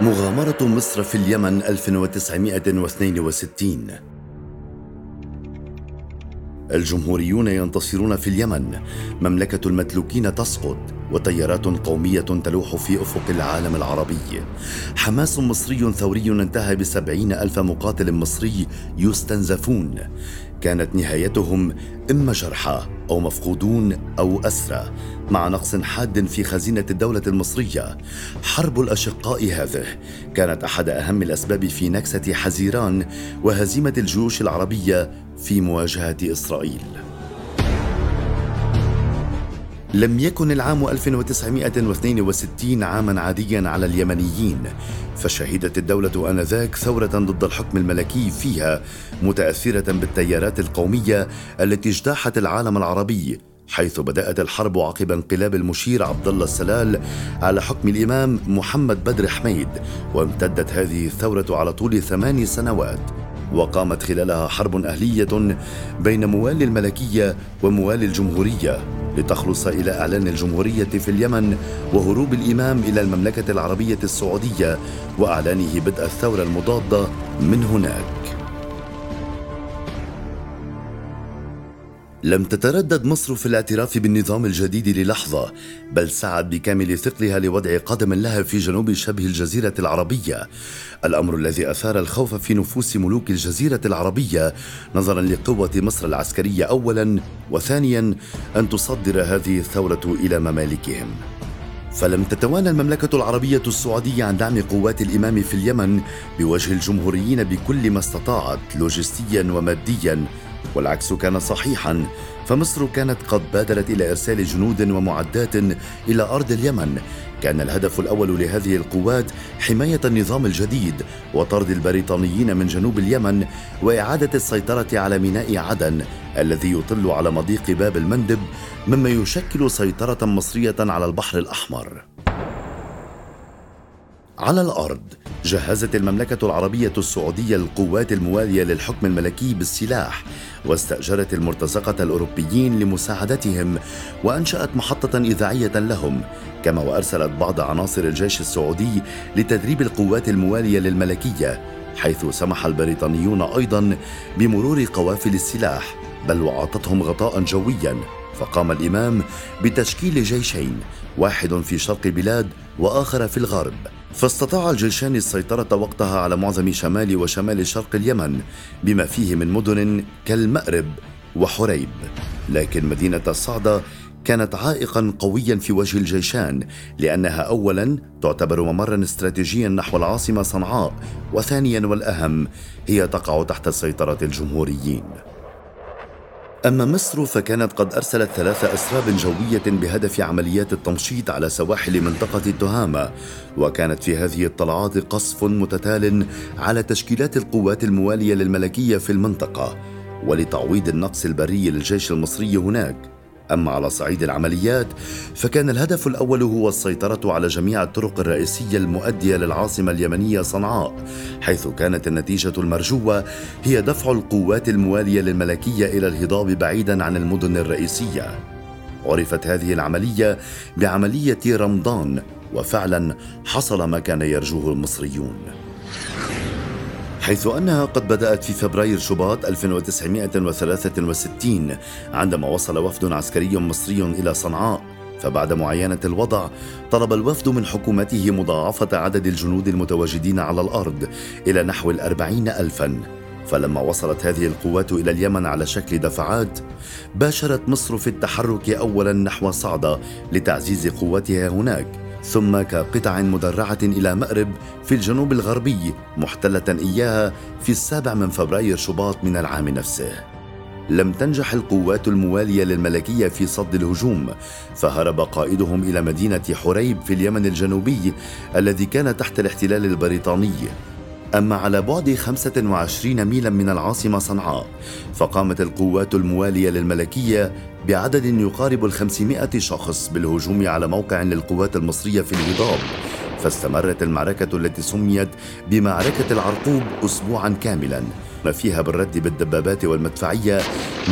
مغامرة مصر في اليمن 1962 الجمهوريون ينتصرون في اليمن. مملكة المتلوكين تسقط. وتيارات قومية تلوح في أفق العالم العربي. حماس مصري ثوري انتهى بسبعين ألف مقاتل مصري يستنزفون. كانت نهايتهم إما جرحى أو مفقودون أو أسرى مع نقص حاد في خزينة الدولة المصرية. حرب الأشقاء هذه كانت أحد أهم الأسباب في نكسة حزيران وهزيمة الجيوش العربية في مواجهة إسرائيل. لم يكن العام 1962 عاما عاديا على اليمنيين فشهدت الدولة آنذاك ثورة ضد الحكم الملكي فيها متأثرة بالتيارات القومية التي اجتاحت العالم العربي حيث بدأت الحرب عقب انقلاب المشير عبد الله السلال على حكم الإمام محمد بدر حميد وامتدت هذه الثورة على طول ثمان سنوات وقامت خلالها حرب أهلية بين موالي الملكية وموالي الجمهورية. لتخلص إلى إعلان الجمهورية في اليمن وهروب الإمام إلى المملكة العربية السعودية وإعلانه بدء الثورة المضادة من هناك. لم تتردد مصر في الاعتراف بالنظام الجديد للحظة بل سعت بكامل ثقلها لوضع قدم لها في جنوب شبه الجزيرة العربية. الأمر الذي أثار الخوف في نفوس ملوك الجزيرة العربية نظرا لقوة مصر العسكرية أولا وثانيا أن تصدر هذه الثورة إلى ممالكهم. فلم تتوانى المملكة العربية السعودية عن دعم قوات الإمام في اليمن بوجه الجمهوريين بكل ما استطاعت لوجستيا وماديا. والعكس كان صحيحا فمصر كانت قد بادرت إلى إرسال جنود ومعدات إلى أرض اليمن. كان الهدف الأول لهذه القوات حماية النظام الجديد وطرد البريطانيين من جنوب اليمن وإعادة السيطرة على ميناء عدن الذي يطل على مضيق باب المندب مما يشكل سيطرة مصرية على البحر الأحمر. على الأرض جهزت المملكة العربية السعودية القوات الموالية للحكم الملكي بالسلاح واستأجرت المرتزقة الأوروبيين لمساعدتهم وأنشأت محطة إذاعية لهم كما وأرسلت بعض عناصر الجيش السعودي لتدريب القوات الموالية للملكية حيث سمح البريطانيون أيضا بمرور قوافل السلاح بل وأعطتهم غطاء جويا فقام الإمام بتشكيل جيشين واحد في شرق بلاد وآخر في الغرب. فاستطاع الجيشان السيطرة وقتها على معظم شمال وشمال شرق اليمن بما فيه من مدن كالمأرب وحريب. لكن مدينة الصعدة كانت عائقا قويا في وجه الجيشان لأنها اولا تعتبر ممرا استراتيجيا نحو العاصمة صنعاء وثانيا والأهم هي تقع تحت سيطره الجمهوريين. أما مصر فكانت قد أرسلت ثلاث أسراب جوية بهدف عمليات التمشيط على سواحل منطقة التهامة وكانت في هذه الطلعات قصف متتال على تشكيلات القوات الموالية للملكية في المنطقة ولتعويض النقص البري للجيش المصري هناك. أما على صعيد العمليات فكان الهدف الأول هو السيطرة على جميع الطرق الرئيسية المؤدية للعاصمة اليمنية صنعاء حيث كانت النتيجة المرجوة هي دفع القوات الموالية للملكية إلى الهضاب بعيدا عن المدن الرئيسية. عرفت هذه العملية بعملية رمضان وفعلا حصل ما كان يرجوه المصريون. حيث أنها قد بدأت في فبراير شباط 1963 عندما وصل وفد عسكري مصري إلى صنعاء. فبعد معاينة الوضع طلب الوفد من حكومته مضاعفة عدد الجنود المتواجدين على الأرض إلى نحو الأربعين ألفاً. فلما وصلت هذه القوات إلى اليمن على شكل دفعات باشرت مصر في التحرك اولا نحو صعدة لتعزيز قواتها هناك. ثم كقطع مدرعة إلى مأرب في الجنوب الغربي محتلة إياها في السابع من فبراير شباط من العام نفسه. لم تنجح القوات الموالية للملكية في صد الهجوم فهرب قائدهم إلى مدينة حريب في اليمن الجنوبي الذي كان تحت الاحتلال البريطاني. أما على بعد 25 ميلا من العاصمة صنعاء فقامت القوات الموالية للملكية بعدد يقارب الخمسمائة شخص بالهجوم على موقع للقوات المصرية في الهضاب فاستمرت المعركة التي سميت بمعركة العرقوب أسبوعا كاملا ما فيها بالرد بالدبابات والمدفعية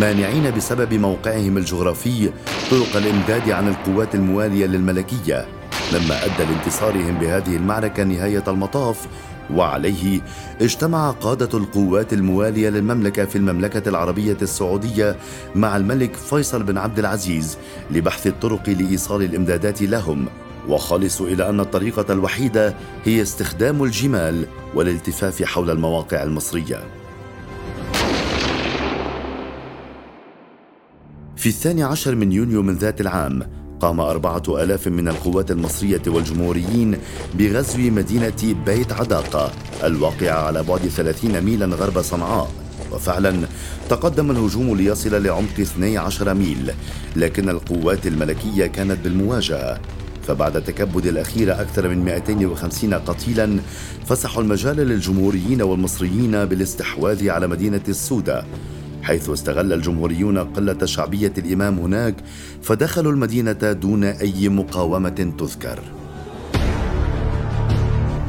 مانعين بسبب موقعهم الجغرافي طرق الإمداد عن القوات الموالية للملكية مما أدى لانتصارهم بهذه المعركة نهاية المطاف وعليه اجتمع قادة القوات الموالية للمملكة في المملكة العربية السعودية مع الملك فيصل بن عبد العزيز لبحث الطرق لإيصال الإمدادات لهم. وخلصوا إلى أن الطريقة الوحيدة هي استخدام الجمال والالتفاف حول المواقع المصرية. في الثاني عشر من يونيو من ذات العام قام أربعة ألاف من القوات المصرية والجمهوريين بغزو مدينة بيت عداقة الواقعة على بعد ثلاثين ميلا غرب صنعاء. وفعلا تقدم الهجوم ليصل لعمق 12 ميل لكن القوات الملكية كانت بالمواجهة. فبعد تكبد الأخير أكثر من 250 قتيلا فسحوا المجال للجمهوريين والمصريين بالاستحواذ على مدينة السودة حيث استغل الجمهوريون قلة شعبية الإمام هناك فدخلوا المدينة دون أي مقاومة تذكر.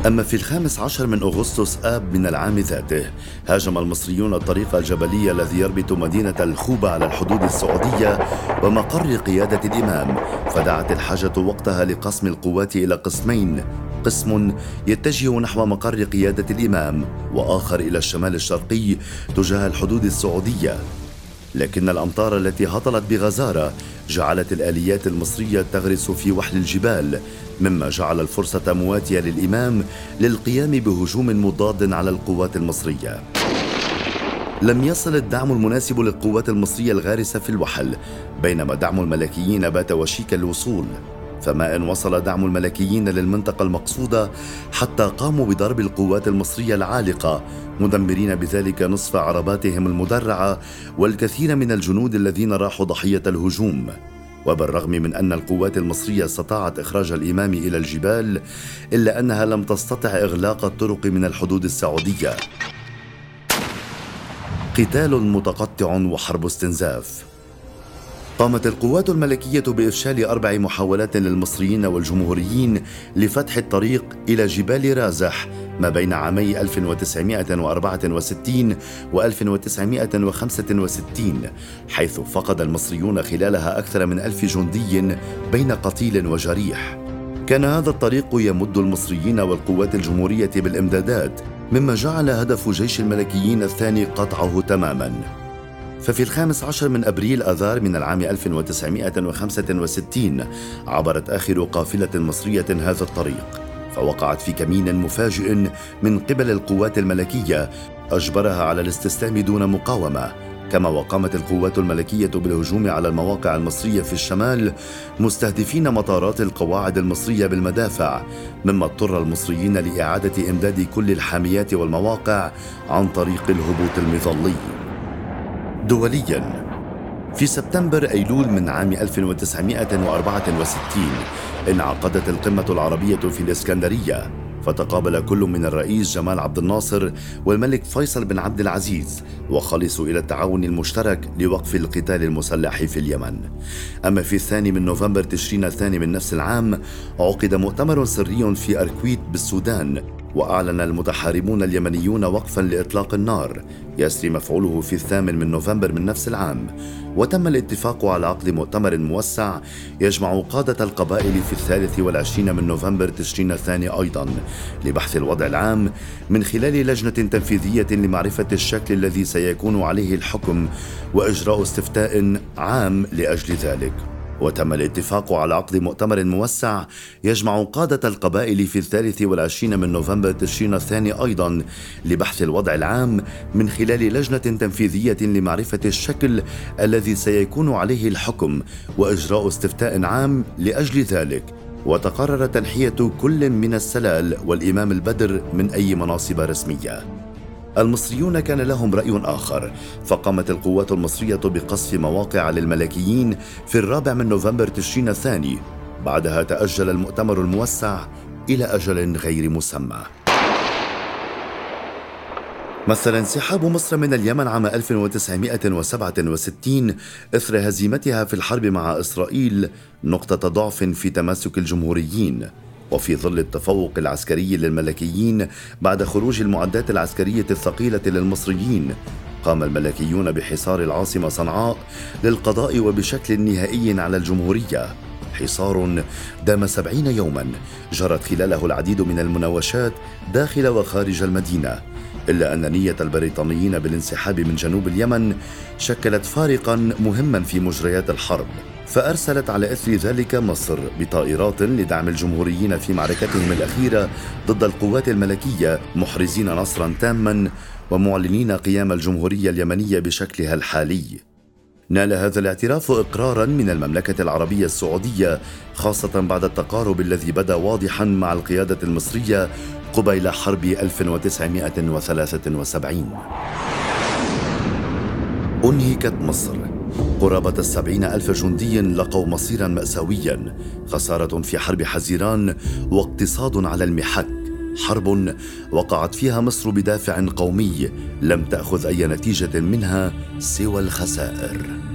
أما في الخامس عشر من أغسطس آب من العام ذاته هاجم المصريون الطريق الجبلي الذي يربط مدينة الخوبة على الحدود السعودية ومقر قيادة الإمام فدعت الحاجة وقتها لقسم القوات إلى قسمين قسم يتجه نحو مقر قيادة الإمام وآخر إلى الشمال الشرقي تجاه الحدود السعودية. لكن الأمطار التي هطلت بغزارة جعلت الآليات المصرية تغرس في وحل الجبال مما جعل الفرصة مواتية للإمام للقيام بهجوم مضاد على القوات المصرية. لم يصل الدعم المناسب للقوات المصرية الغارسة في الوحل بينما دعم الملكيين بات وشيك الوصول. فما إن وصل دعم الملكيين للمنطقة المقصودة حتى قاموا بضرب القوات المصرية العالقة مدمرين بذلك نصف عرباتهم المدرعة والكثير من الجنود الذين راحوا ضحية الهجوم. وبالرغم من أن القوات المصرية استطاعت إخراج الإمام إلى الجبال إلا أنها لم تستطع إغلاق الطرق من الحدود السعودية. قتال متقطع وحرب استنزاف. قامت القوات الملكية بإفشال أربع محاولات للمصريين والجمهوريين لفتح الطريق إلى جبال رازح ما بين عامي 1964 و 1965 حيث فقد المصريون خلالها أكثر من ألف جندي بين قتيل وجريح. كان هذا الطريق يمد المصريين والقوات الجمهورية بالإمدادات مما جعل هدف جيش الملكيين الثاني قطعه تماماً. ففي الخامس عشر من أبريل آذار من العام 1965 عبرت آخر قافلة مصرية هذا الطريق فوقعت في كمين مفاجئ من قبل القوات الملكية أجبرها على الاستسلام دون مقاومة كما وقامت القوات الملكية بالهجوم على المواقع المصرية في الشمال مستهدفين مطارات القواعد المصرية بالمدافع مما اضطر المصريين لإعادة إمداد كل الحاميات والمواقع عن طريق الهبوط المظلي. دوليا. في سبتمبر أيلول من عام 1964 انعقدت القمة العربية في الإسكندرية فتقابل كل من الرئيس جمال عبد الناصر والملك فيصل بن عبد العزيز وخلصوا إلى التعاون المشترك لوقف القتال المسلح في اليمن. أما في الثاني من نوفمبر تشرين الثاني من نفس العام عقد مؤتمر سري في أركويت بالسودان وأعلن المتحاربون اليمنيون وقفا لإطلاق النار. يسري مفعوله في الثامن من نوفمبر من نفس العام. وتم الاتفاق على عقد مؤتمر موسع يجمع قادة القبائل في الثالث والعشرين من نوفمبر تشرين الثاني أيضا لبحث الوضع العام من خلال لجنة تنفيذية لمعرفة الشكل الذي سيكون عليه الحكم وإجراء استفتاء عام لأجل ذلك. وتم الاتفاق على عقد مؤتمر موسع يجمع قادة القبائل في الثالث والعشرين من نوفمبر تشرين الثاني أيضا لبحث الوضع العام من خلال لجنة تنفيذية لمعرفة الشكل الذي سيكون عليه الحكم وإجراء استفتاء عام لأجل ذلك. وتقرر تنحية كل من السلال والإمام البدر من أي مناصب رسمية. المصريون كان لهم رأي آخر فقامت القوات المصرية بقصف مواقع للملكيين في الرابع من نوفمبر تشرين الثاني. بعدها تأجل المؤتمر الموسع إلى أجل غير مسمى. مثل انسحاب مصر من اليمن عام 1967 إثر هزيمتها في الحرب مع إسرائيل نقطة ضعف في تماسك الجمهوريين. وفي ظل التفوق العسكري للملكيين بعد خروج المعدات العسكرية الثقيلة للمصريين قام الملكيون بحصار العاصمة صنعاء للقضاء وبشكل نهائي على الجمهورية. حصار دام سبعين يوما جرت خلاله العديد من المناوشات داخل وخارج المدينة إلا أن نية البريطانيين بالانسحاب من جنوب اليمن شكلت فارقا مهما في مجريات الحرب. فأرسلت على إثر ذلك مصر بطائرات لدعم الجمهوريين في معركتهم الأخيرة ضد القوات الملكية محرزين نصرا تاما ومعلنين قيام الجمهورية اليمنية بشكلها الحالي. نال هذا الاعتراف إقرارا من المملكة العربية السعودية خاصة بعد التقارب الذي بدا واضحا مع القيادة المصرية قبيل حرب 1973 أنهكت مصر. قرابة السبعين ألف جندي لقوا مصيرا مأساويا خسارة في حرب حزيران واقتصاد على المحك. حرب وقعت فيها مصر بدافع قومي لم تأخذ أي نتيجة منها سوى الخسائر.